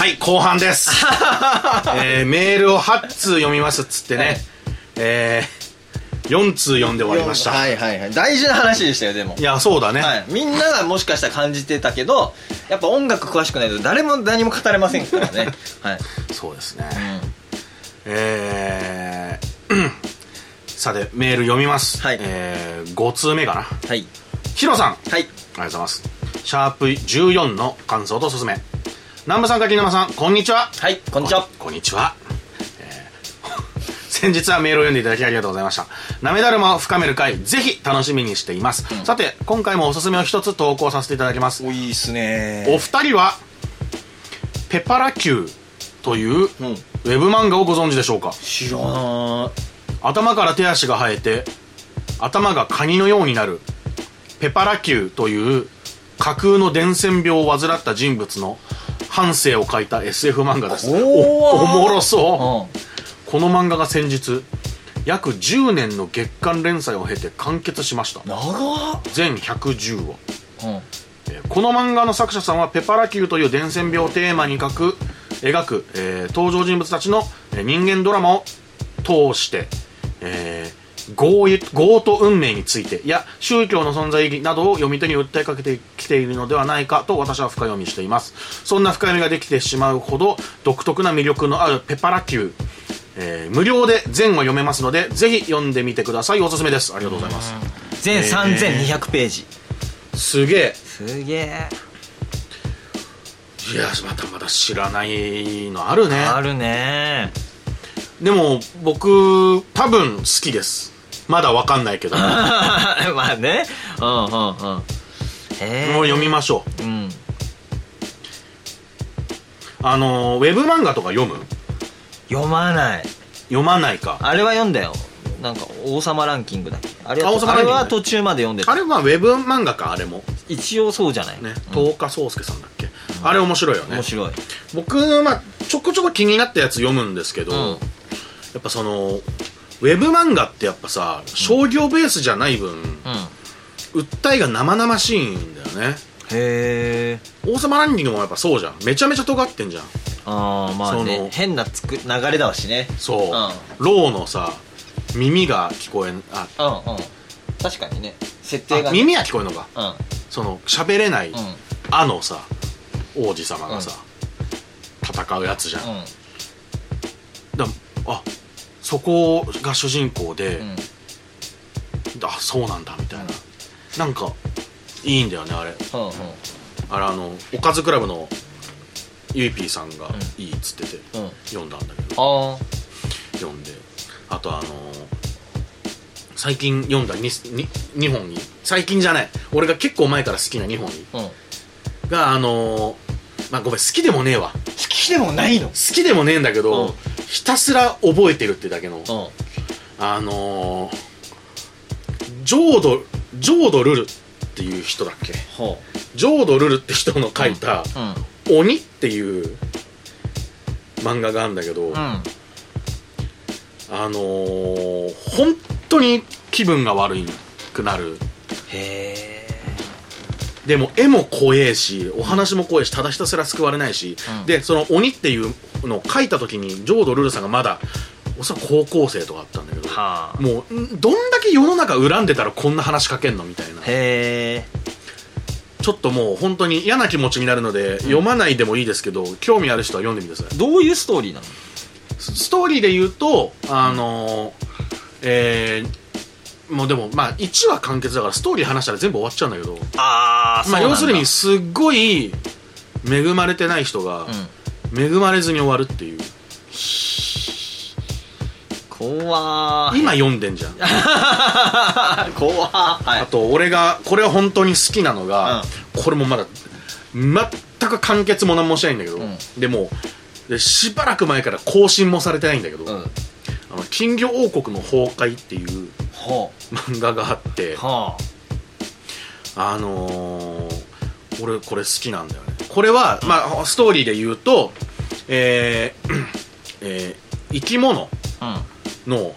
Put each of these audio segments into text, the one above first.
はい後半です、えー、メールを8通読みますっつってね、はい。えー、4通読んで終わりました、はいはいはい。大事な話でしたよでも。いやそうだね、はい、みんながもしかしたら感じてたけどやっぱ音楽詳しくないと誰も何も語れませんからね。はい、そうですね、うん。えー、さてメール読みます、はい。えー、5通目かな。はい。ヒロさん。はい。ありがとうございます。シャープ14の感想とおすすめ南部さん柿沼さんこんにちは。はいこんにちは。こんにちは、えー 先日はメールを読んでいただきありがとうございました。なめだるまを深める会ぜひ楽しみにしています、さて今回もおすすめを一つ投稿させていただきます。おいいっすね。お二人はペパラ Q というウうん。ェブ漫画をご存知でしょうか？知らな頭から手足が生えて頭がカニのようになるペパラ Q という架空の伝染病を患った人物の半生を描いた SF 漫画です。おー。おおもろいそう。この漫画が先日約10年の月間連載を経て完結しました。全110話。うん。えーこの漫画の作者さんはペパラ Q という伝染病をテーマに描く描く、えー登場人物たちの、えー人間ドラマを通して、えー業業と運命についてや宗教の存在意義などを読み手に訴えかけてきているのではないかと私は深読みしています。そんな深読みができてしまうほど独特な魅力のあるペパラ Q、えー無料で全話読めますのでぜひ読んでみてください。おすすめです。ありがとうございます。全3200ページ。すげえ。すげえ。いやまだまだ知らないのあるね。あるね。でも僕多分好きですまだわかんないけど。も まあね。うんうんうん。へえう読みましょう。うん。あのウェブ漫画とか読む？読まない。読まないか。あれは読んだよ。なんか王様ランキングだっけ？あれはあれは途中まで読んでた。あれはウェブ漫画かあれも？一応そうじゃない？ね。うん東花宗介さんだっけ、あれ面白いよね。面白い。僕、まあ、ちょこちょこ気になったやつ読むんですけど、うん。やっぱそのウェブ漫画ってやっぱさ商業ベースじゃない分、うん。訴えが生々しいんだよね。へえ王様ランキングもやっぱそうじゃん。めちゃめちゃ尖ってんじゃん。ああまあそのね変なつく流れだわしね。そう、うん。ローのさ耳が聞こえんあうんうん。確かにね。設定がね。あ耳は聞こえるのか。うん。その喋れない、うん。あのさ王子様がさ、戦うやつじゃん、うん。だあそこが主人公で、うん。あそうなんだみたいな、なんかいいんだよねあれ。うんうん。あれあのおかずクラブのゆいぴーさんがうん。いいっつってて、うん。読んだんだけど。あ読んで。あとあの最近読んだ 2, 2本に。最近じゃない。俺が結構前から好きな2本に。あうん。好があのまあごめん好きでもねえわ。きでもないの？好きでもねえんだけど、うんひたすら覚えてるってだけの、うん。あのー、ジョードジョードルルっていう人だっけ？ほジョードルルって人の書いたううん「鬼」っていう漫画があるんだけど、うん。あのー、本当に気分が悪くなる。へえでも絵も怖えしお話も怖えしただひたすら救われないし、うん。でその鬼っていうのを書いた時にジョード・ルルさんがまだおそらく高校生とかあったんだけどはあ。もうんどんだけ世の中恨んでたらこんな話書けんのみたいな。へえ。ちょっともう本当に嫌な気持ちになるので、読まないでもいいですけど興味ある人は読んでみてください。どういうストーリーなの？スストーリーで言うとあのーえーもうでもまあ1話完結だからストーリー話したら全部終わっちゃうんだけど。ああまあ要するにすっごい恵まれてない人がうん。恵まれずに終わるっていう。怖ー。今読んでんじゃん。怖ー。はあと俺がこれは本当に好きなのが、これもまだ全く完結も何もしてないんだけど、うん。でもでしばらく前から更新もされてないんだけど、うん。あの金魚王国の崩壊っていうは漫画があってあはあ。のー、俺これ好きなんだよね。これは、まあ、ストーリーで言うとえーえー生き物あの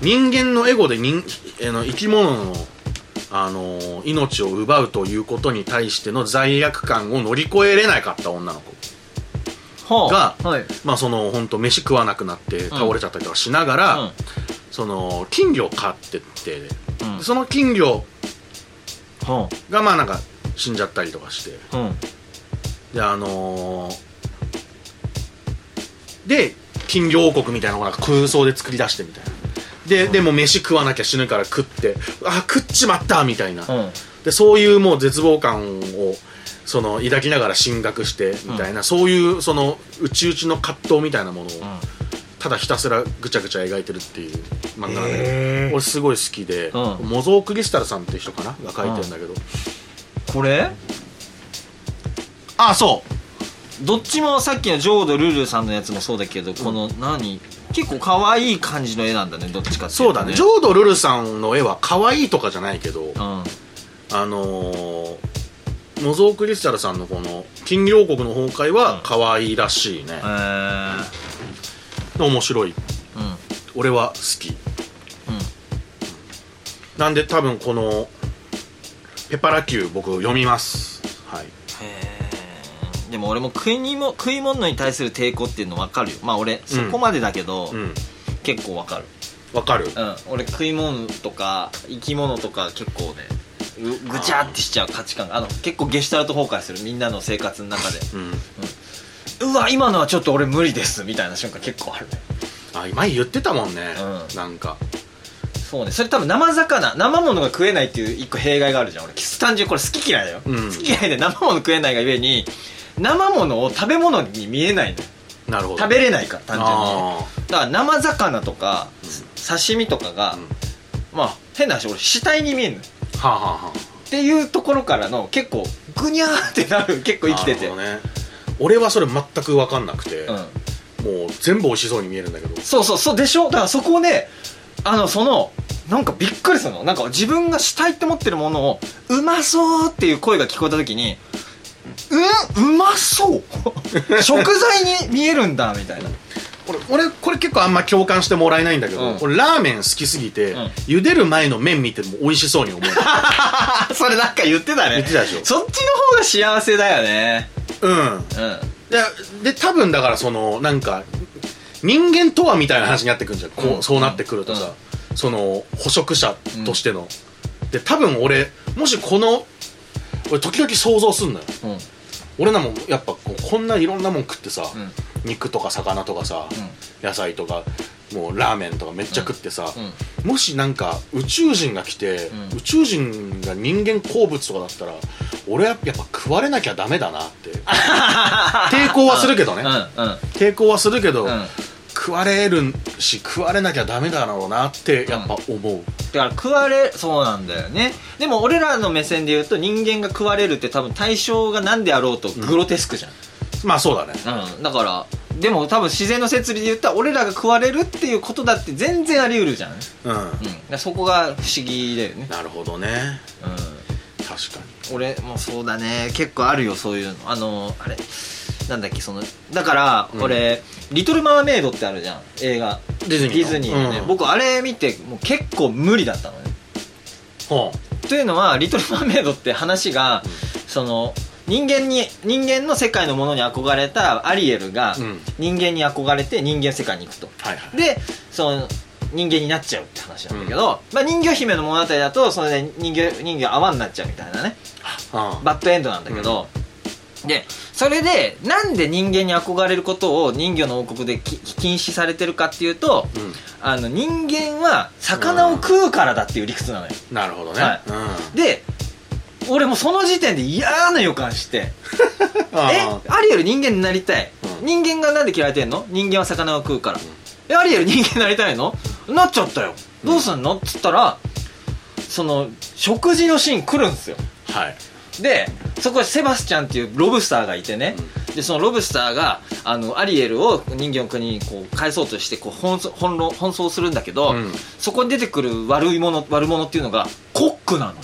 人間のエゴで人あの生き物の、あのー命を奪うということに対しての罪悪感を乗り越えれなかった女の子が、はい。まあその本当飯食わなくなって倒れちゃったりとかしながら、うん。その金魚を飼ってって、うん。その金魚はがまあなんか死んじゃったりとかして。あうん。であのーで金魚王国みたいなのが空想で作り出してみたいな。で、でも飯食わなきゃ死ぬから食ってあ食っちまったみたいな、うん。でそういうもう絶望感をその抱きながら進学してみたいな、そういうその内々の葛藤みたいなものをただひたすらぐちゃぐちゃ描いてるっていう漫画なんだけど、へー。俺すごい好きで、うん。モゾークリスタルさんっていう人かな？が書いてるんだけど、これ？あそう。どっちもさっきのジョード・ルルさんのやつもそうだけど、この何？結構可愛い感じの絵なんだねどっちかっていそうだね。ジョード・ルルさんの絵は可愛いとかじゃないけど、うん。あのーモゾークリスタルさんのこの金魚王国の崩壊は可愛いらしいね。え、ー。面白い。うん。俺は好き、なんで多分このペパラ Q 僕読みます。はい。でも俺も食いにも食い物に対する抵抗っていうの分かるよ。まあ俺そこまでだけど、うん。結構分かる。わかる。うん。俺食い物とか生き物とか結構ねうぐちゃってしちゃう価値観があの結構ゲシュタルト崩壊する。みんなの生活の中で。うん。うわ今のはちょっと俺無理ですみたいな瞬間結構あるね。あ前言ってたもんね、うん。なんか。そうね。それ多分生魚生物が食えないっていう一個弊害があるじゃん俺。単純にこれ好き嫌いだよ、うん。好き嫌いで生物食えないがゆえに生物を食べ物に見えないの。なるほど。食べれないから単純にあだから生魚とか、刺身とかが、うん。まあ変な話俺死体に見えるのーはあ、はあはあ、っていうところからの結構グニャーってなる結構生きてて、ね。俺はそれ全く分かんなくて、うん、もう全部美味しそうに見えるんだけど。そうそうそうでしょ？だからそこをねあのそのなんかびっくりするの。なんか自分がしたいって思ってるものをうまそうっていう声が聞こえた時にうんうまそう。食材に見えるんだみたいな俺俺これ結構あんま共感してもらえないんだけど、うん。俺ラーメン好きすぎて、うん。茹でる前の麺見ても美味しそうに思う。それなんか言ってたね。言ってたでしょ。そっちの方が幸せだよね。うん。うん。でで多分だからそのなんか人間とはみたいな話になってくるんじゃん。こう、うん。そうなってくるとさ、その捕食者としての、で多分俺もしこの俺時々想像すんのよ。うん。俺らもやっぱこうこんないろんなもん食ってさ、うん肉とか魚とかさ、野菜とかもうラーメンとかめっちゃ食ってさ、うん。もしなんか宇宙人が来て、うん。宇宙人が人間好物とかだったら俺はやっぱ食われなきゃダメだなって 抵抗はするけどね、うんうん。抵抗はするけど、うん。食われるし食われなきゃダメだろうなってやっぱ思う、だから食われそうなんだよね。でも俺らの目線で言うと人間が食われるって多分対象が何であろうとグロテスクじゃん、まあそうだね。うん。だからでも多分自然の摂理で言ったら俺らが食われるっていうことだって全然あり得るじゃん、うん、だうん、からそこが不思議だよね、なるほどね。うん、確か俺もそうだね。結構あるよそういうの。あのあれなんだっけそのだからうん。俺、リトル・マーメイド」ってあるじゃん。映画。ディズニーの。ディズニーのね、うん。僕あれ見てもう結構無理だったのねにほというのは「リトル・マーメイド」って話が、その人間に人間の世界のものに憧れたアリエルがうん。人間に憧れて人間世界に行くと。うはいはい。でその人間になっちゃうって話なんだけど、まあ、人魚姫の物語だとそれで人魚人魚泡になっちゃうみたいなね。あバッドエンドなんだけど、でそれでなんで人間に憧れることを人魚の王国でき禁止されてるかっていうとうん。あの人間は魚を食うからだっていう理屈なのよ、なるほどね、はい。で俺もその時点で嫌な予感して。えアリエル人間になりたい、うん。人間がなんで嫌われてんの？人間は魚を食うから、えアリエル人間になりたいの？なっちゃったよ。どうすんの？っつったらその食事のシーン来るんですよ。はい。でそこでセバスチャンっていうロブスターがいてね、でそのロブスターがあのアリエルを人魚の国にこう返そうとしてこう奔走翻弄奔走するんだけど、うん。そこに出てくる悪いもの悪者っていうのがコックなの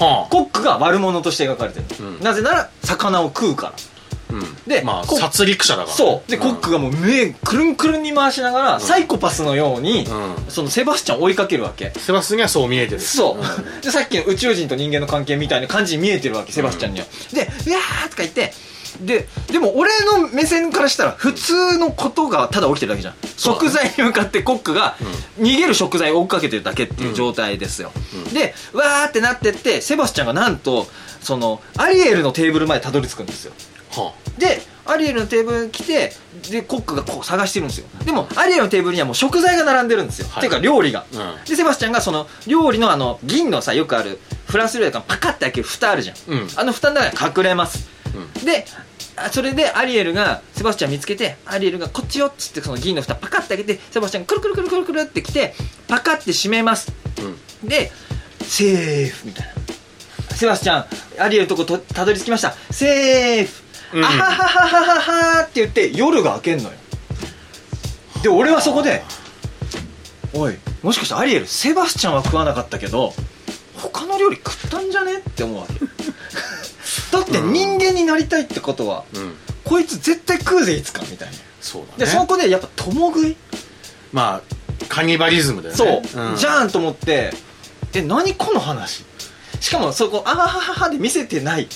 よはコックが悪者として描かれてる。の、うん。なぜなら魚を食うから。あ、うん、でまあこ殺戮者だからそう。で、コックががもう目くるんくるんに回しながら、サイコパスのように、うん。そのセバスチャンを追いかけるわけ。セバスにはそう見えてる。そう、ん。でさっきの宇宙人と人間の関係みたいな感じに見えてるわけセバスチャンには、で「うわー!」とか言ってででも俺の目線からしたら普通のことがただ起きてるだけじゃん、食材に向かってコックが逃げる食材を追っかけてるだけっていう状態ですよ、でわーってなってってセバスチャンがなんとそのアリエルのテーブルまでたどり着くんですよ。はでアリエルのテーブルに来てでコックがこう探してるんですよ。でもアリエルのテーブルにはもう食材が並んでるんですよ、はい。っていうか料理が、うん。でセバスチャンがその料理のあの銀のさよくあるフランス料理がパカッて開ける蓋あるじゃん、うん。あの蓋の中に隠れます、うであそれでアリエルがセバスチャン見つけてアリエルがこっちよっつってその銀の蓋パカッて開けてセバスチャンがくるくるくるくるくるってきてパカッて閉めます。うん。でセーフみたいな。セバスチャンアリエルのとことたどり着きました。セーフ、うん。あははははははって言って夜が明けんのよ。で俺はそこでおいもしかしてアリエルセバスチャンは食わなかったけど他の料理食ったんじゃねって思うわけ。だって人間になりたいってことは、うん。こいつ絶対食うぜいつかみたいな。そうだね。でそこでやっぱ共食い？まあカニバリズムだよそう、ねん。じゃんと思ってえ何この話？しかもそこあははははで見せてない。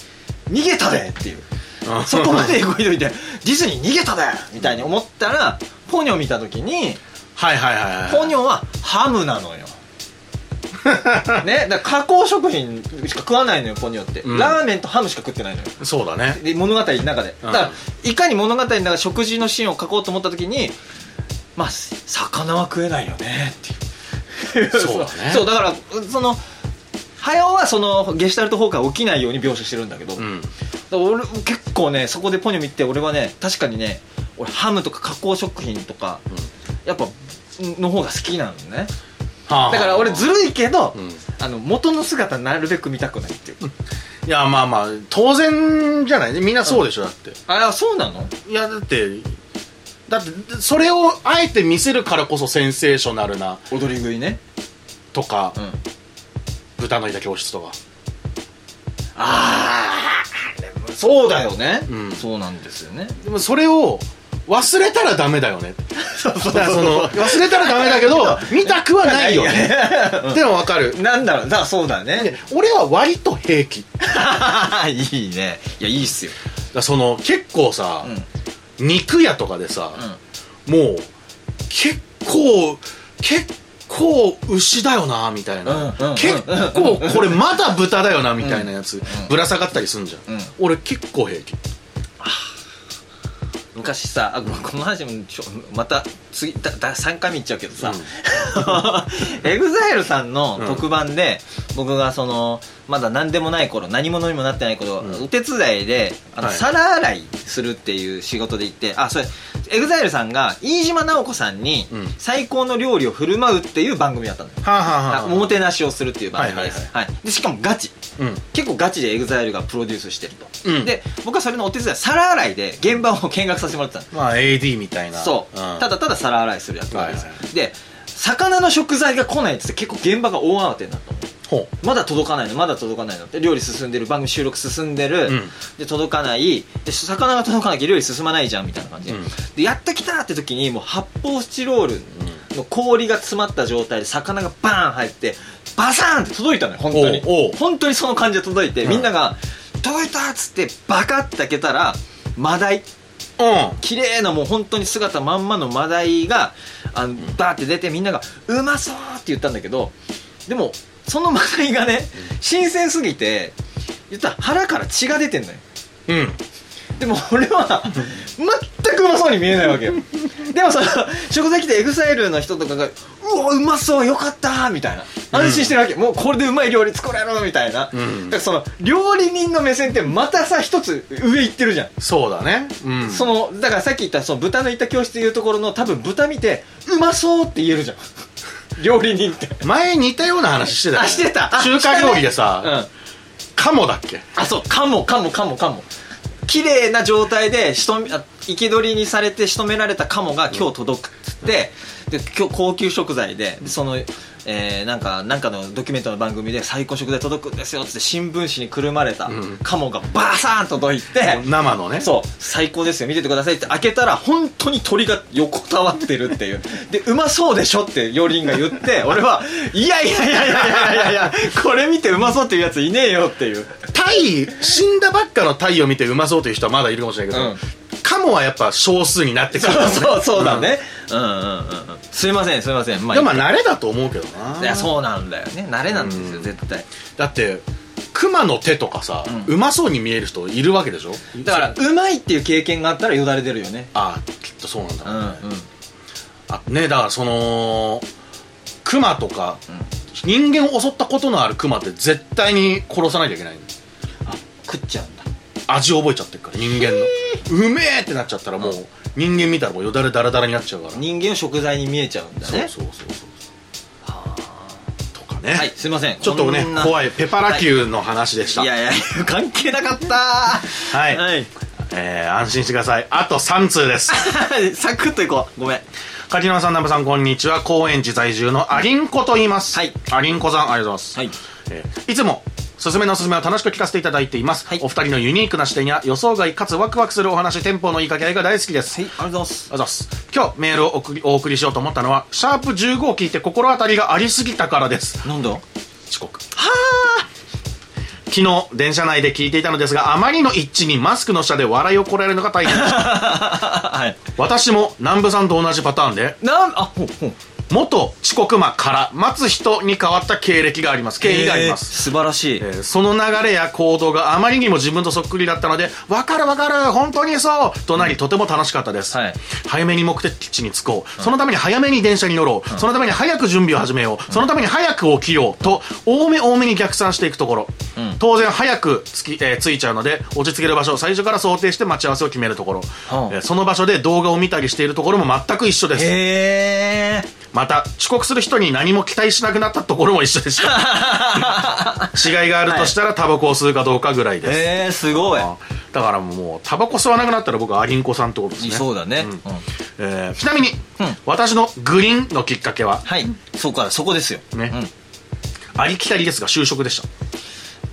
逃げたでっていう。うん。そこまで動いといてディズニー逃げたでみたいに思ったらポニョ見た時にはいはいはいはい。ポニョはハムなのよ ねだ加工食品しか食わないのよポニョって、うん。ラーメンとハムしか食ってないのよ。そうだね。で物語の中で、うん。だからいかに物語の中で食事のシーンを書こうと思った時にまあ魚は食えないよねっていう。そうだね。そう。だからその早尾はそのゲシュタルト崩壊起きないように描写してるんだけど、うん。ら俺結構ねそこでポニョ見て俺はね確かにね俺ハムとか加工食品とかやっぱの方が好きなのねはあ。だから俺ずるいけど、うん。あの元の姿なるべく見たくないっていう。いやまあまあ当然じゃない？みんなそうでしょだって。ああそうなの？いやだってだってそれをあえて見せるからこそセンセーショナルな踊り食いね。とかうん。豚のいた教室とか。ああそうだよね、うん。そうなんですよね。でもそれを忘れたらダメだよね。そうそだからその忘れたらダメだけど見たくはないよ。ね。ってのは分かる。なんだろう。だそうだでね俺は割と平気。だ いいね。いやいいっすよ。からその結構さうん、肉屋とかでさ、うもう結構結構牛だよなみたいな、うんうんうん結構これまだ豚だよなみたいなやつ、ぶら下がったりすんじゃん、うん。俺結構平気昔さあこの話もちょまた次だだ3回目いっちゃうけどさ、 EXILE さんの特番で、僕がそのまだ何でもない頃何者にもなってない頃、うん。お手伝いであの、はい。皿洗いするっていう仕事で行ってあそれEXILE さんが飯島直子さんにうん。最高の料理を振る舞うっていう番組だったのよ、はあ、はあはあおもてなしをするっていう番組です、はいはいでしかもガチ。うん。結構ガチで EXILE がプロデュースしてると、うん。で僕はそれのお手伝い皿洗いで現場を見学させてもらってたの。まあ AD みたいな。そう、ん。ただただ皿洗いする役割です、はいはい。で魚の食材が来ないっつって結構現場が大慌てになったの。ほまだ届かないのまだ届かないのって。料理進んでる番組収録進んでる、うん。で届かない。で魚が届かなきゃ料理進まないじゃんみたいな感じで,、うん。でやっと来たって時にもう発泡スチロールの氷が詰まった状態で魚がバーン入ってバサーンって届いたのよ本当に。本当にその感じで届いて、うん。みんなが「届いた!」っつってバカって開けたらマダイ。ううん。綺麗なもう本当に姿まんまのマダイがあのバーって出てみんなが「うまそう!」って言ったんだけどでもそのマダイがね新鮮すぎて言ったら腹から血が出てんのようんでも俺は全くうまそうに見えないわけよ。でもその食材来て EXILE の人とかが「うわうまそうよかった!」みたいな。安心してるわけ、もうこれでうまい料理作れるみたいな、うん。だからその料理人の目線ってまたさ一つ上行ってるじゃん。そうだね。うん。そのだからさっき言ったその豚のいた教室いうところの多分豚見てうまそうって言えるじゃん。料理人って。前似たような話してたよね。あしてた。あ中華料理でうん。さカモだっけ？あそう。かもかもかもかも綺麗な状態でしとあ生け捕りにされて仕留められたカモが今日届くっつって、で今日高級食材ででその、えーなんかなんかのドキュメントの番組で最高食材届くんですよって新聞紙にくるまれたうん。カモがバーサーンと届いて、生のね。そう最高ですよ。見ててくださいって開けたら本当に鳥が横たわってるっていう。でうまそうでしょって料理人が言って 俺はいやいやいやいやいやいやいやこれ見てうまそうっていうやついねえよっていう。た鯛死んだばっかの鯛を見てうまそうという人はまだいるかもしれないけど、うん。カモはやっぱ少数になってくる そうそうそうだね、うん、うんうんうんすいませんすいません。までもまあ慣れだと思うけどな。いやそうなんだよね。慣れなんですよ、うん。絶対。だって熊の手とかさ、うまそうに見える人いるわけでしょ？だからうまいっていう経験があったらよだれ出るよね。ああきっとそうなんだうんうんろうね、あねだからその熊とか、人間を襲ったことのある熊って絶対に殺さなきゃいけないの。あ食っちゃうんだ。味覚えちゃってるから人間の。うめえってなっちゃったらもう人間見たらもうよだれダラダラになっちゃうから。人間を食材に見えちゃうんだそうねそうそうそう。とかね、はいすいません。ちょっとね怖いペパラ級の話でした、い。やいや関係なかった。はい。はい。えー安心してください。あと3通です。サクッといこう。ごめん。柿沼さん、南部さん、こんにちは。高円寺在住のアリンコと言います。はい。アリンコさん、ありがとうございます。はい。えーいつも、すすめのすすめを楽しく聞かせていただいています。はいお二人のユニークな視点や予想外かつワクワクするお話、テンポのいい掛け合いが大好きです。はいありがとうございますあざっす。今日メールをお送りしようと思ったのは、シャープ15を聞いて心当たりがありすぎたからです。なんだ？遅刻。は昨日、電車内で聞いていたのですが、あまりの一致にマスクの下で笑いをこらえるのが大変でした。はい私も南部さんと同じパターンで、なんあほうほう元遅刻魔から待つ人に変わった経歴があります。経緯があります、素晴らしい。えーその流れや行動があまりにも自分とそっくりだったので「わかるわかる本当にそう!」となりとても楽しかったです、はい。早めに目的地に着こう、そのために早めに電車に乗ろう、そのために早く準備を始めよう、そのために早く起きよう。と多め多めに逆算していくところ、当然早く着き、えー着いちゃうので落ち着ける場所を最初から想定して待ち合わせを決めるところ、はあ。えーその場所で動画を見たりしているところも全く一緒です。へえまた遅刻する人に何も期待しなくなったところも一緒でした。違いがあるとしたらタバコを吸うかどうかぐらいです、へえすごい。あだからもうタバコ吸わなくなったら僕はアリンコさんってことですね。そうだね、ん。うん。えーちなみに、うん。私のグリーンのきっかけは。はい。そうかそこですよ。ね。うん。ありきたりですが就職でし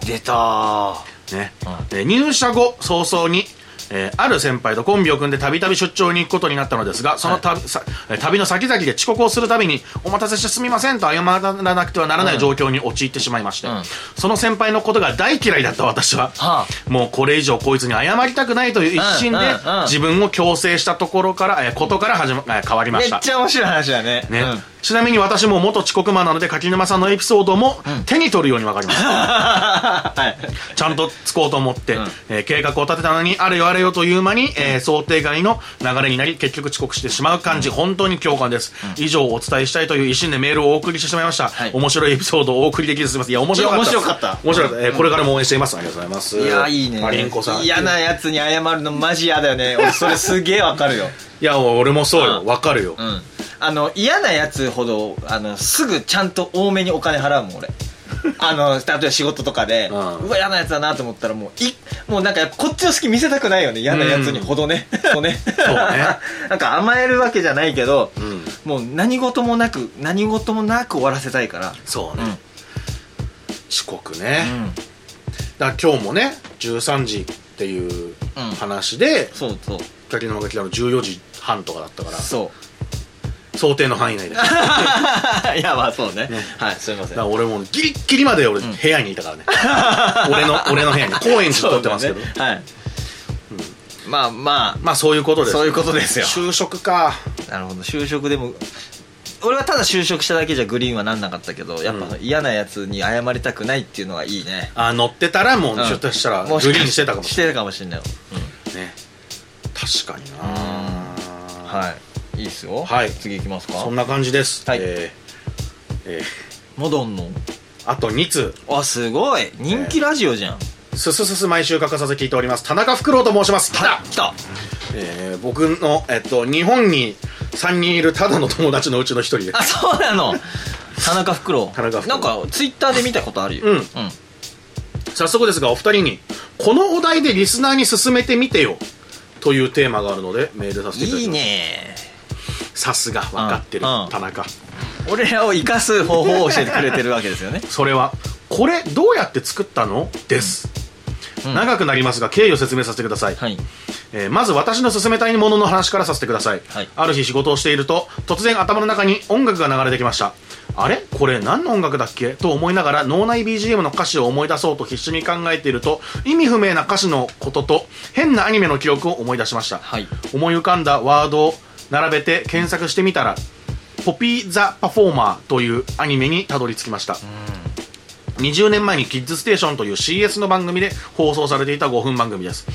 出たー。たね、えー入社後早々にえーある先輩とコンビを組んでたびたび出張に行くことになったのですがその旅,さ、えー旅の先々で遅刻をするたびにお待たせしてすみませんと謝らなくてはならない状況に陥ってしまいまして、うん。その先輩のことが大嫌いだった私は、はもうこれ以上こいつに謝りたくないという一心で自分を強制したところから、えーことから始ま、えー変わりまめっしたちゃ面白い話だね。ね。うんちなみに私も元遅刻魔なので柿沼さんのエピソードも手に取るように分かります、はい。ちゃんとつこうと思って、うん。えー計画を立てたのにあれよあれよという間に、えー想定外の流れになり結局遅刻してしまう感じ、本当に共感です、以上お伝えしたいという一心でメールをお送りしてしまいました、はい。面白いエピソードをお送りできずすみません。いや面白かった。面白かった。面白かった、えーこれからも応援しています。ありがとうございます。いやいいね。マリンコさん。嫌なやつに謝るのマジ嫌だよね。俺それすげえわかるよいや俺もそうよ。うん。分かるよ、うん。あの嫌なやつほどあのすぐちゃんと多めにお金払うもん俺。あの例えば仕事とかで、ううんわ嫌なやつだなと思ったらもういもうなんかこっちの好き見せたくないよね嫌なやつにほどね、そうね。そうね。なんか甘えるわけじゃないけど、ん。もう何事もなく何事もなく終わらせたいから。そうね、うん。遅刻ね、だから今日もね13時っていううん。話で、そうそう柿沼が来たの14時半とかだったからそう。想定の範囲内で。だ かいやまあそうね。はいすいません。ら俺もギリッギリまで俺部屋にいたからね、俺の 俺の部屋に。高円寺撮ってますけど、ね。はい、まあままあそういうことですあそういうことですよ。就職か。なるほど。就職でも俺はただ就職しただけじゃグリーンはなんなかったけどやっぱ嫌なやつに謝りたくないっていうのはいいね。あ乗ってたらもううん。ひょっとしたらグリーンしてたかもししてたかもしれない。よ、れないね確かにうんな。はい。いいっすよ。はい。次いきますか。そんな感じです、はい。えーえモドンの。ーあと2通あすごい。人気ラジオじゃん、すすすす毎週欠かさず聞いております。田中フクロウと申します。ただ、来た。えー僕の、えっと、日本に3人いるただの友達のうちの1人です。あそうなの。田中フクロウ田中フクロウなんかツイッターで見たことあるよ。うん。うん。早速ですがお二人にこのお題でリスナーに勧めてみてよというテーマがあるのでメールさせていただきいいますね。さすが分かってる、うんうん。田中。俺らを生かす方法を教えてくれてるわけですよね。それはこれどうやって作ったの？です、うん。長くなりますが経緯を説明させてください、はい。えーまず私の勧めたいものの話からさせてください、はい。ある日仕事をしていると突然頭の中に音楽が流れてきましたあれ？これ何の音楽だっけ？と思いながら脳内 BGM の歌詞を思い出そうと必死に考えていると意味不明な歌詞のことと変なアニメの記憶を思い出しました、はい。思い浮かんだワードを並べて検索してみたら「ポピー・ザ・パフォーマー」というアニメにたどり着きました、20年前にキッズステーションという CS の番組で放送されていた5分番組です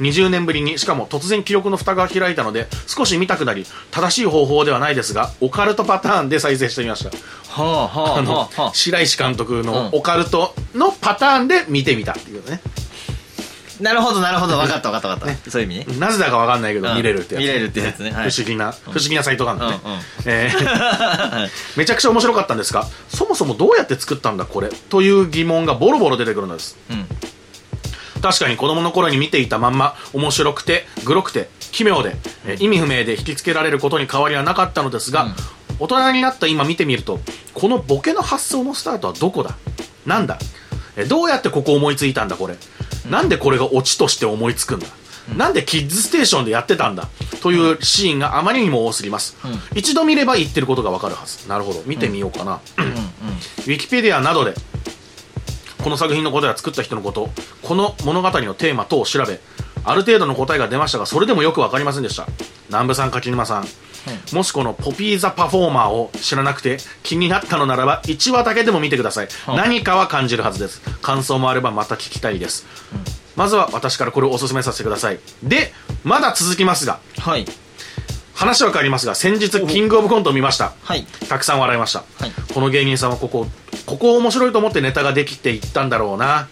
20年ぶりにしかも突然記憶の蓋が開いたので少し見たくなり正しい方法ではないですがオカルトパターンで再生してみました。はあはあの、は白石監督のうん。オカルトのパターンで見てみたっていうね。なるほどなるほど。分かった分かった分かった、そういう意味ね。なぜだかわかんないけどうん。見れるってやつ、見れるってやつね。はい。不思議な、不思議なサイトがあるのね、うんうん。えー。めちゃくちゃ面白かったんですがそもそもどうやって作ったんだこれという疑問がボロボロ出てくるのです。うん確かに子供の頃に見ていたまんま面白くてグロくて奇妙で、えー意味不明で引きつけられることに変わりはなかったのですが、うん。大人になった今見てみるとこのボケの発想のスタートはどこだ？なんだ？えーどうやってここ思いついたんだこれ、なんでこれがオチとして思いつくんだ、なんでキッズステーションでやってたんだ？というシーンがあまりにも多すぎます、一度見れば言ってることがわかるはず。なるほど。見てみようかな、うん。うん。ウィキペディアなどでこの作品のことや作った人のこと。この物語のテーマ等を調べある程度の答えが出ましたがそれでもよく分かりませんでした。南部さん柿沼さん、もしこの「ポピー・ザ・パフォーマー」を知らなくて気になったのならば1話だけでも見てください、はい。何かは感じるはずです。感想もあればまた聞きたいです、まずは私からこれをお勧めさせてください。でまだ続きますが。はい。話は変わりますが先日キングオブコントを見ました。はい。たくさん笑いました、はい。この芸人さんはここここ面白いと思ってネタができていったんだろうな、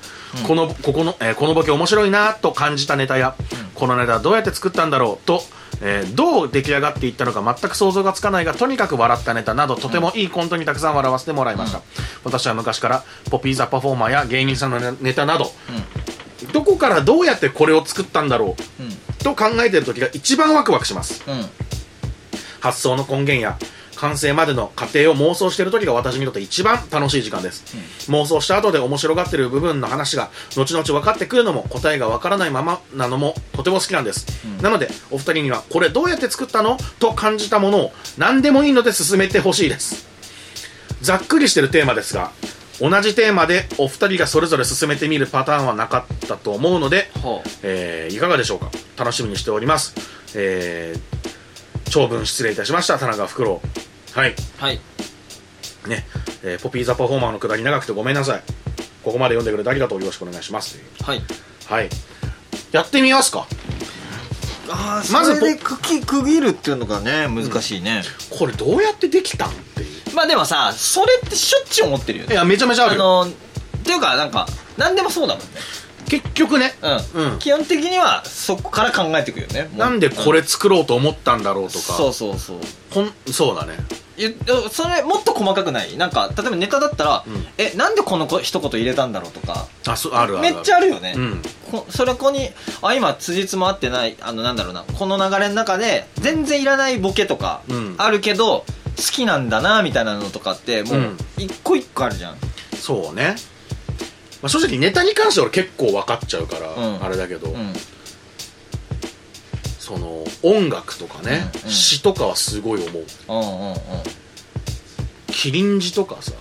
このここの、えーこのボケ面白いなと感じたネタや、このネタはどうやって作ったんだろうと、えーどう出来上がっていったのか全く想像がつかないがとにかく笑ったネタなどとてもいいコントにたくさん笑わせてもらいました、私は昔からポピー・ザ・パフォーマーや芸人さんのネタなど、どこからどうやってこれを作ったんだろう、うん。と考えてる時が一番ワクワクします。うん。発想の根源や完成までの過程を妄想している時が私にとって一番楽しい時間です、妄想した後で面白がってる部分の話が後々分かってくるのも答えが分からないままなのもとても好きなんです、なのでお二人にはこれどうやって作ったのと感じたものを何でもいいので進めてほしいです。ざっくりしてるテーマですが同じテーマでお二人がそれぞれ進めてみるパターンはなかったと思うのでほう。えーいかがでしょうか？楽しみにしております、えー長文失礼いたしました。田中フクロウはい。はい。ね、えーポピーザパフォーマーのくだり長くてごめんなさい。ここまで読んでくれてありがとうよろしくお願いします。はい。はい。やってみますか。ああまずそれで区切区切るっていうのがね難しいね、これどうやってできたんっていう。まあでもさそれってしょっちゅう思ってるよね。いやめちゃめちゃあるよ。のっていうかなんか何でもそうだもんね。結局ね。うん、うん。基本的にはそこから考えていくよね。もう。なんでこれ作ろうと思ったんだろうとか、そうそうそう。こんそうだね。ゆそれもっと細かくない？なんか例えばネタだったら、うん。えなんでこのこ一言入れたんだろうとか。あそうあるあるめっちゃあるよね、うん。こそれこにあ今辻褄合ってないあのなんだろうなこの流れの中で全然いらないボケとかうん。あるけど、好きなんだなみたいなのとかってもううん。一個一個あるじゃん、そうね、まあ、正直ネタに関しては俺結構分かっちゃうから、うん。あれだけど、うんその音楽とかね、うんうん。詩とかはすごい思う。うんうんうん。キリンジとかさ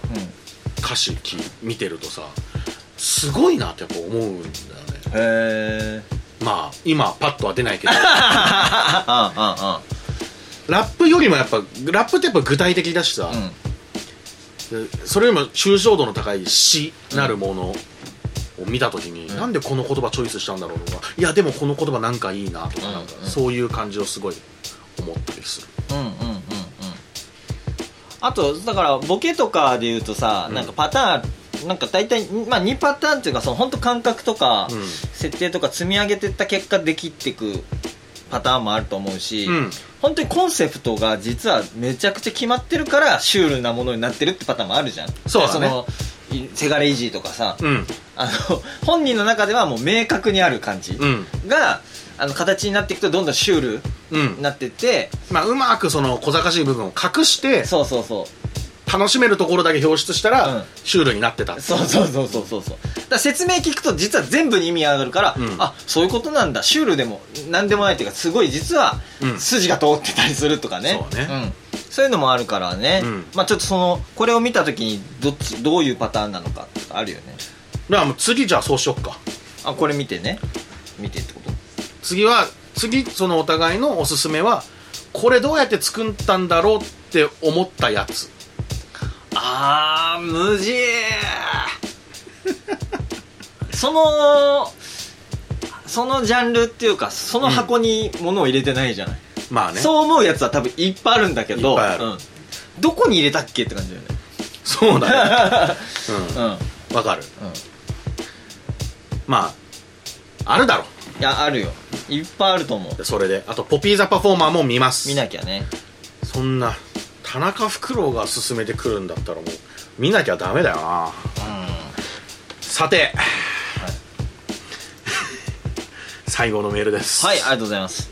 歌詞き見てるとさすごいなってやっぱ思うんだよね。へえまあ今パッとは出ないけど。ラップよりもやっぱラップってやっぱ具体的だしさ。あ、うん。それよりも抽象度の高い詩なるものを見た時に、ん。なんでこの言葉チョイスしたんだろうとかいやでもこの言葉なんかいいなとか,、うんなんかうんそういう感じをすごい思ったりする。うんうんうんうん。あとだからボケとかで言うとさ、うん。なんかパターンなんか大体、まあ、2パターンっていうかその本当感覚とか、うん。設定とか積み上げてった結果できてくパターンもあると思うし、うん。本当にコンセプトが実はめちゃくちゃ決まってるからシュールなものになってるってパターンもあるじゃん。そうだね。のいセガレイジーとかさ、うん。あの本人の中ではもう明確にある感じうん。が、あの形になっていくとどんどんシュールうん。になってってまあうまくその小賢しい部分を隠してそうそうそう。楽しめるところだけ表出したら、うん。シュールになってた。そうそうそうそうそうそう。だ説明聞くと実は全部に意味があるから、うん。あそういうことなんだ。シュールでも何でもないっていうかすごい実はうん。筋が通ってたりするとかね。そうねそういうのもあるからね、うん。まあちょっとそのこれを見た時にどっちどういうパターンなのかとかあるよね。だからもう次じゃあそうしよっか。あこれ見てね。見てってこと。次は次そのお互いのおすすめはこれどうやって作ったんだろうって思ったやつ。あー無事 そのそのジャンルっていうかその箱に物を入れてないじゃない、まあね。そう思うやつは多分いっぱいあるんだけどいっぱいある。うん。どこに入れたっけって感じだよね。そうだね。うん。うん。うんわかる。まああるだろ。いやあるよ。いっぱいあると思う。うそれで。あとポピーザパフォーマーも見ます。見なきゃね。そんな田中フクロウが勧めてくるんだったらもう見なきゃダメだよな。うさて、最後のメールです、んはいありがとうございます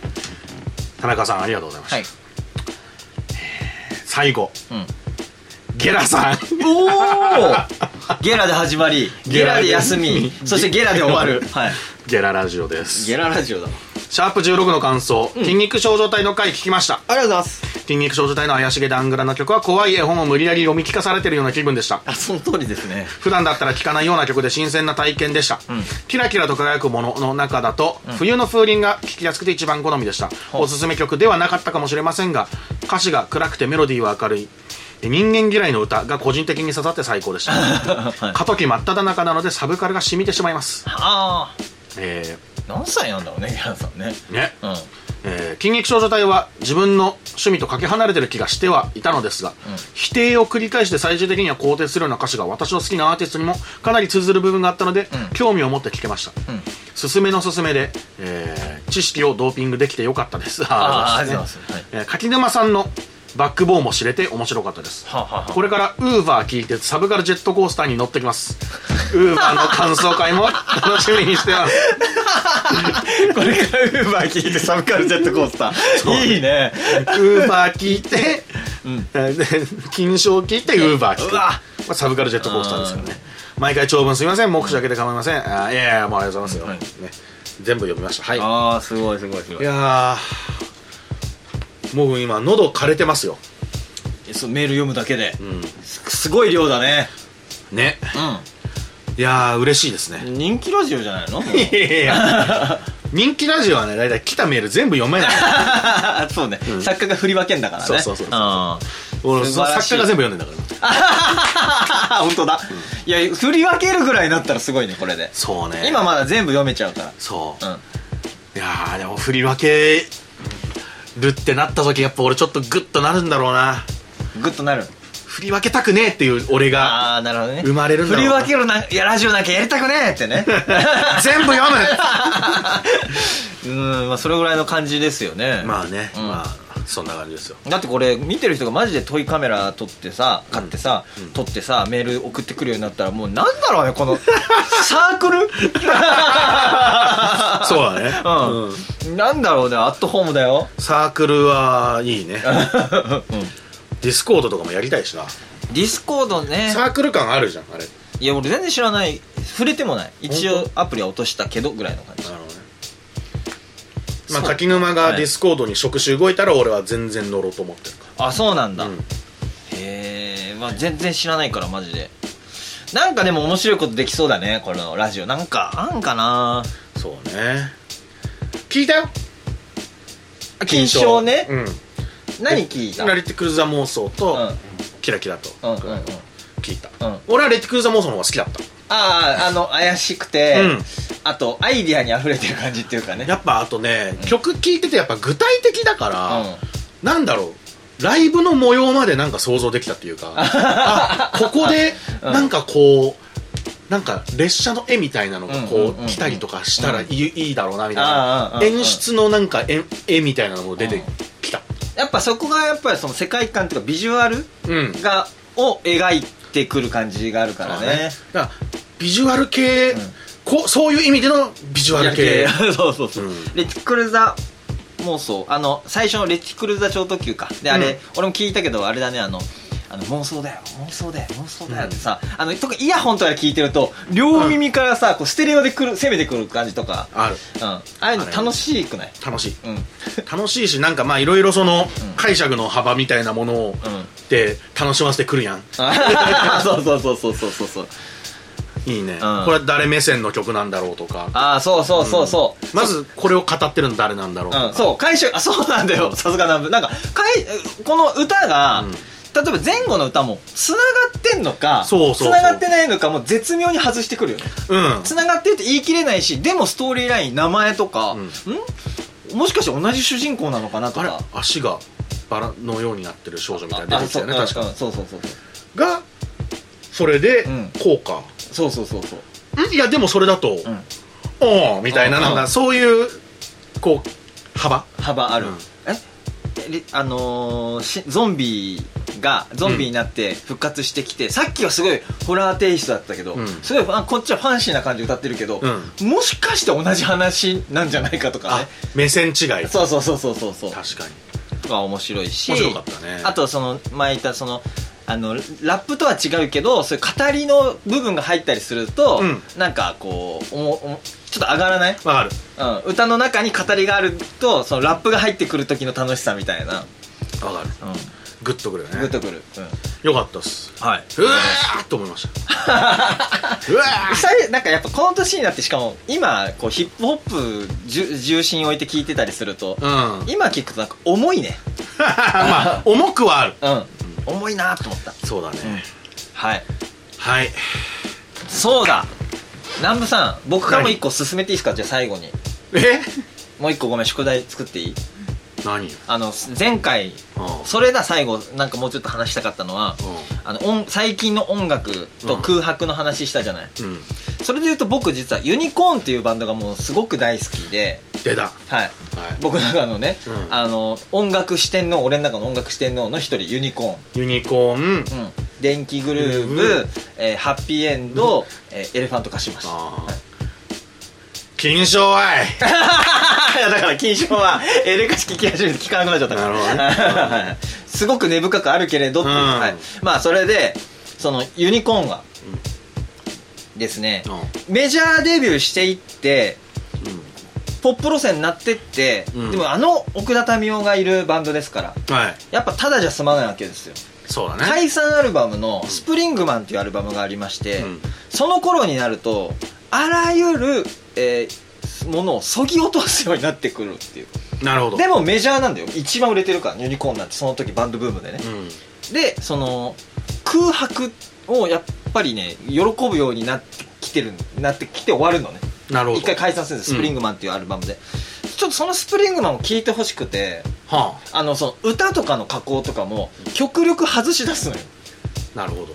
田中さんありがとうございました、はい。最後。うん。ゲラさん。おおゲラで始まりゲラで休みそしてゲラで終わる。はい。ゲララジオです。ゲララジオだ。あシャープ16の感想、筋肉少女隊の回聞きました。りがとうございます。筋肉少女隊の怪しげでアングラな曲は怖い絵本を無理やり読み聞かされてるような気分でした。あその通りですね。普段だったら聴かないような曲で新鮮な体験でした、ん。キラキラと輝くものの中だと、冬の風鈴が聴きやすくて一番好みでした。おすすめ曲ではなかったかもしれませんが歌詞が暗くてメロディーは明るい。人間嫌いの歌が個人的に刺さって最高でした。はい。過渡期真っ只中なのでサブカルが染みてしまいます。あえあ何歳なんだろうねゲラさんね。ー、ね。うん。えー筋肉少女隊は自分の趣味とかけ離れてる気がしてはいたのですが、否定を繰り返して最終的には肯定するような歌詞が私の好きなアーティストにもかなり通ずる部分があったので、うん。興味を持って聞けました、うん。すすめのすすめで、えー知識をドーピングできてよかったです。あーありがとうございねます。はい。えー柿沼さんのバックボーンも知れて面白かったです。はあはあは。あこれからウーバー聞いてサブカルジェットコースターに乗ってきます。ウーバーの感想会も楽しみにしてます これからウーバー聞いてサブカルジェットコースター。いいね。ウーバー聞いて、えーで金賞聞いてウーバー聞く。まあ、サブカルジェットコースターですからね毎回長文すみません。目視だけで構いません。あーいやいやもうありがとうございますよ、はい。ね、全部読みました。はい。ああすごいすごいすごい。やー。もう今喉枯れてますよ。そうメール読むだけで。うん。すすごい量だね。ねいやー嬉しいですね。うん人気ラジオじゃないの？いやいや人気ラジオはね大体来たメール全部読めない。そうね、作家が振り分けんだからね。そうそうそうそうあ俺その素晴らしい。作家が全部読んでんだから。あ 本当だ、いや振り分けるぐらいになったらすごいねこれで。そうね。今まだ全部読めちゃうから。そう、うん。いやーでも振り分けるってなった時やっぱ俺ちょっとグッとなるんだろうな。グッとなる振り分けたくねえっていう俺がああなるほどね。生まれるんだろうな。振り分けるないやラジオなんかやりたくねえってね。全部読む。うんまあそれぐらいの感じですよね。まあね、うん。まあそんな感じですよ。だってこれ見てる人がマジでトイカメラ撮ってさ買ってさ、うん。撮ってさメール送ってくるようになったらもうなんだろうねこの サークル？そうだね、うん、なんだろうねアットホームだよ、サークルはいいね。うん、 Discord とかもやりたいしな。 Discord ね。サークル感あるじゃんあれ。いや俺全然知らない。触れてもない。一本応アプリは落としたけどぐらいの感じ。なるほどね。まあ柿沼がはい。ディスコードに触手動いたら俺は全然乗ろうと思ってるかあそうなんだ、ら、うん。へえ、まあ、全然知らないからマジで。なんかでも面白いことできそうだねこのラジオ。なんかあんかな。そうね。聞いた？よあ金賞ね、うん何聞いた？ラリティクルーザ妄想と、うん。キラキラと、うんうんうん。聞いた、うん。俺はレティクルーザ妄想の方が好きだった。あああの怪しくて、うん。あとアイディアに溢れてる感じっていうかね。やっぱあとね、曲聴いててやっぱ具体的だから、うん。なんだろう。ライブの模様までなんか想像できたっていうか あここでうん。なんかこうなんか列車の絵みたいなのがうんうんこうんうん。う来たりとかしたらいいいいだろうなみたいあああなあああ演出のなんか絵絵みたいなのも出てやっぱそこがやっぱりその世界観というかビジュアルうん。がを描いてくる感じがあるからね。だからビジュアル系、ん。こうそういう意味でのビジュアル系。そうそうそう、うん。レティクルザ妄想。あの最初のレティクルザ超特急か。であれ、うん。俺も聞いたけどあれだねあのあの妄想だよ妄想だよ妄想だよってさ、あの特にイヤホンとかで聞いてると両耳からさ、こうステレオでくる攻めてくる感じとか、ある。うん、ああいうの楽しくない？楽しい。うん。楽しいしなんかまあいろいろその解釈の幅みたいなものをうん。で楽しませてくるやん。あそうそうそうそうそうそうそう。いいね、うん。これ誰目線の曲なんだろうとか。ああそうそうそうそう、まずこれを語ってるの誰なんだろうとか、うん、そう回収あそうなんだよ。さすがなんかかいこの歌が、うん例えば前後の歌もつながってんのかそうそうそう。つながってないのかも絶妙に外してくるよね。うん。つながってるって言い切れないしでもストーリーライン名前とか、うん。ん？もしかして同じ主人公なのかなとあれ？か足がバラのようになってる少女みたいなあ出てきたよねそう確かうんそうそうそうそう。がそれでうん。こうか、そうそうそうそう、ん？いやでもそれだと、うん、おおみたいなうんなんかそういうこう幅？幅ある、うん。ええあのーしゾンビがゾンビになって復活してきて、さっきはすごいホラーテイストだったけど、うん。すごいあこっちはファンシーな感じで歌ってるけど、うもしかして同じ話なんじゃないかとかあね目線違い。そうそうそうそうそうそう。確かに。が面白いし面白かったね。あとその前言ったそのあのラップとは違うけどそういう語りの部分が入ったりすると、うん。なんかこうおもおもちょっと上がらない、わかる。うん、歌の中に語りがあるとそのラップが入ってくる時の楽しさみたいな、わかる。うん、グッとくるよね。グッとくる、うん、よかったっす。はい。うわーっと思いました。うわー。最なんかやっぱこの年になってしかも今こうヒップホップ重重心置いて聞いてたりすると、うん。今聞くとなんか重いね。まあ重くはある。うん。重いなと思った。そうだね、はい。はい。そうだ南部さん僕からも一個進めていいですか？じゃあ最後に。え？もう一個ごめん宿題作っていい？何？あの前回うん。それだ最後なんかもうちょっと話したかったのはあの音最近の音楽と空白の話したじゃない、それで言うと僕実はユニコーンっていうバンドがもうすごく大好きで出た。はい。はい。僕の中のね、うん。あの音楽四天王俺の中の音楽四天王の一人ユニコユニコーンーン、うん、電気グルーうんブ、えーハッピーエンド、えーエレファント化しました。金賞愛い。やだから金賞は エレカシ聞き始めて聞かなくなっちゃったから。すごく根深くあるけれどっていう、うん。はい、まあそれでそのユニコーンがですね、うメジャーデビューしていってんうん。ポップ路線になってって、うん。でもあの奥田民生がいるバンドですからはい。やっぱただじゃ済まないわけですよそうだね。解散アルバムの「スプリングマン」っていうアルバムがありまして、うん。その頃になるとあらゆる、えーものをそぎ落とすようになってくるっていう。なるほど。でもメジャーなんだよ。一番売れてるからユニコーンなんてその時バンドブームでね。うん。でその空白をやっぱりね喜ぶようになってきてるなってきて終わるのね。なるほど。一回解散するんですスプリングマンっていうアルバムで、ちょっとそのスプリングマンを聴いてほしくてはあ。のその歌とかの加工とかも極力外し出すのよ、あなるほど。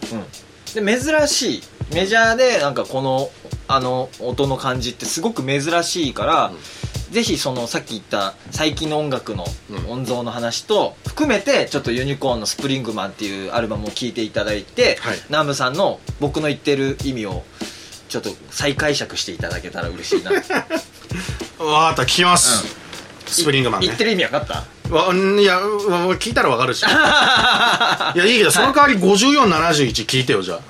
うん、で珍しい。メジャーでなんかこのあの音の感じってすごく珍しいから、ぜひそのさっき言った最近の音楽のうん。音像の話と含めてちょっとユニコーンの「スプリングマン」っていうアルバムを聴いていただいて、はい。南部さんの僕の言ってる意味をちょっと再解釈していただけたら嬉しいな わかった聞きます、スプリングマンね。言ってる意味分かった？わうんいや聞いたらわかるし。いやいいけどその代わり5471聞いてよじゃあ。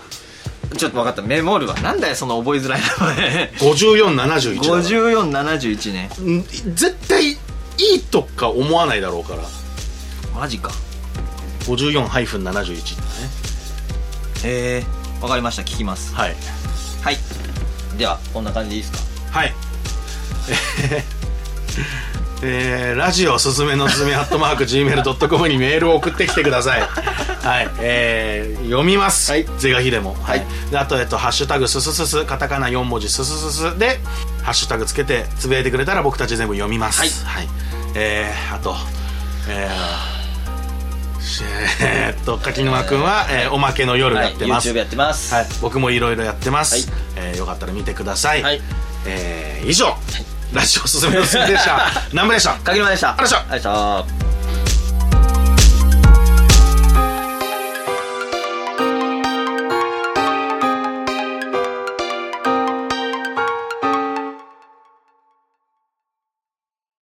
ちょっと分かった。メモるわ。なんだよその覚えづらい名前5471だから。5471ね。うん絶対いいとか思わないだろうから。マジか。54-71ってね。へえ分かりました。聞きます。はい。はい。ではこんな感じでいいですか？はい えー、ラジオすすめのすすめアットマーク Gmail.com にメールを送ってきてください。はいえー、読みます、はい。是が非でも。はい。であとえっと「ハッシュタグすすすす」カタカナ4文字すすすすでハッシュタグつけてつぶやいてくれたら僕たち全部読みます。はい、えー、あとえーしえーっと柿沼君は、えーおまけの夜やってます、はい、YouTube やってます。はい、僕もいろいろやってます、はい。えーよかったら見てください、はい。えー以上、ラジオおすすめのすすめでした。南部でした。かぎまでした。ありがとうございました